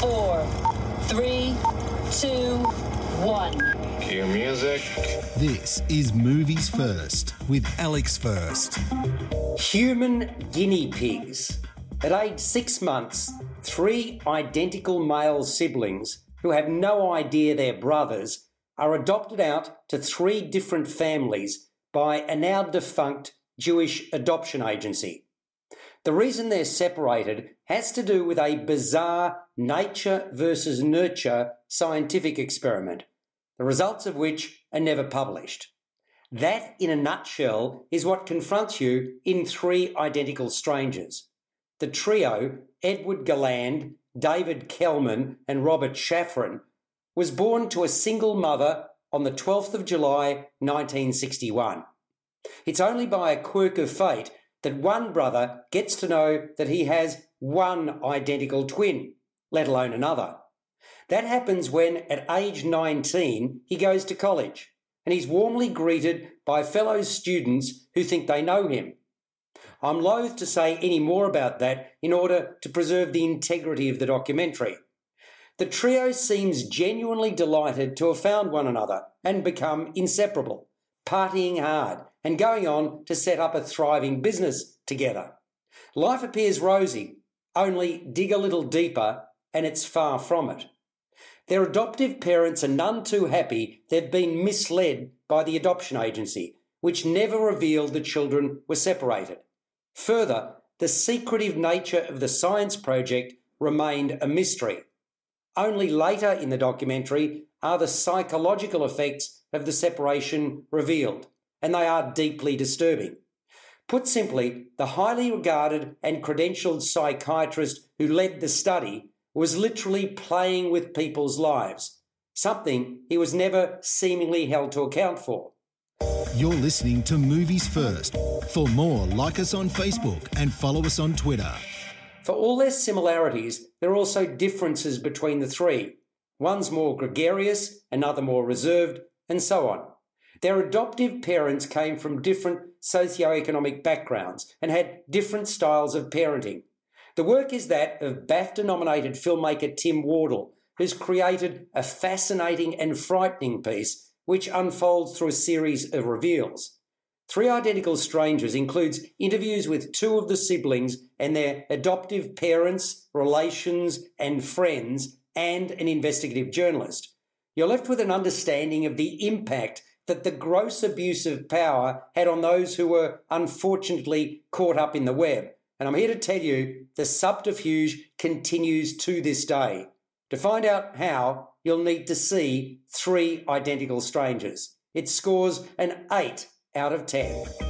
four, three, two, one. Cue music. This is Movies First with Alex First. Human guinea pigs. At age six months, three identical male siblings who have no idea they're brothers are adopted out to three different families by a now defunct Jewish adoption agency. The reason they're separated has to do with a bizarre nature versus nurture scientific experiment, the results of which are never published. That, in a nutshell, is what confronts you in Three Identical Strangers. The trio, Edward Galland, David Kellman, and Robert Shafran, was born to a single mother on the 12th of July 1961. It's only by a quirk of fate that one brother gets to know that he has one identical twin, let alone another. That happens when, at age 19, he goes to college and he's warmly greeted by fellow students who think they know him. I'm loath to say any more about that in order to preserve the integrity of the documentary. The trio seems genuinely delighted to have found one another and become inseparable, partying hard and going on to set up a thriving business together. Life appears rosy, only dig a little deeper and it's far from it. Their adoptive parents are none too happy they've been misled by the adoption agency, which never revealed the children were separated. Further, the secretive nature of the science project remained a mystery. Only later in the documentary are the psychological effects of the separation revealed, and they are deeply disturbing. Put simply, the highly regarded and credentialed psychiatrist who led the study was literally playing with people's lives, something he was never seemingly held to account for. You're listening to Movies First. For more, like us on Facebook and follow us on Twitter. For all their similarities, there are also differences between the three. One's more gregarious, another more reserved, and so on. Their adoptive parents came from different socio-economic backgrounds and had different styles of parenting. The work is that of BAFTA nominated filmmaker Tim Wardle, who's created a fascinating and frightening piece which unfolds through a series of reveals. Three Identical Strangers includes interviews with two of the siblings and their adoptive parents, relations, and friends, and an investigative journalist. You're left with an understanding of the impact that the gross abuse of power had on those who were unfortunately caught up in the web. And I'm here to tell you the subterfuge continues to this day. To find out how, you'll need to see Three Identical Strangers. It scores an 8 out of 10.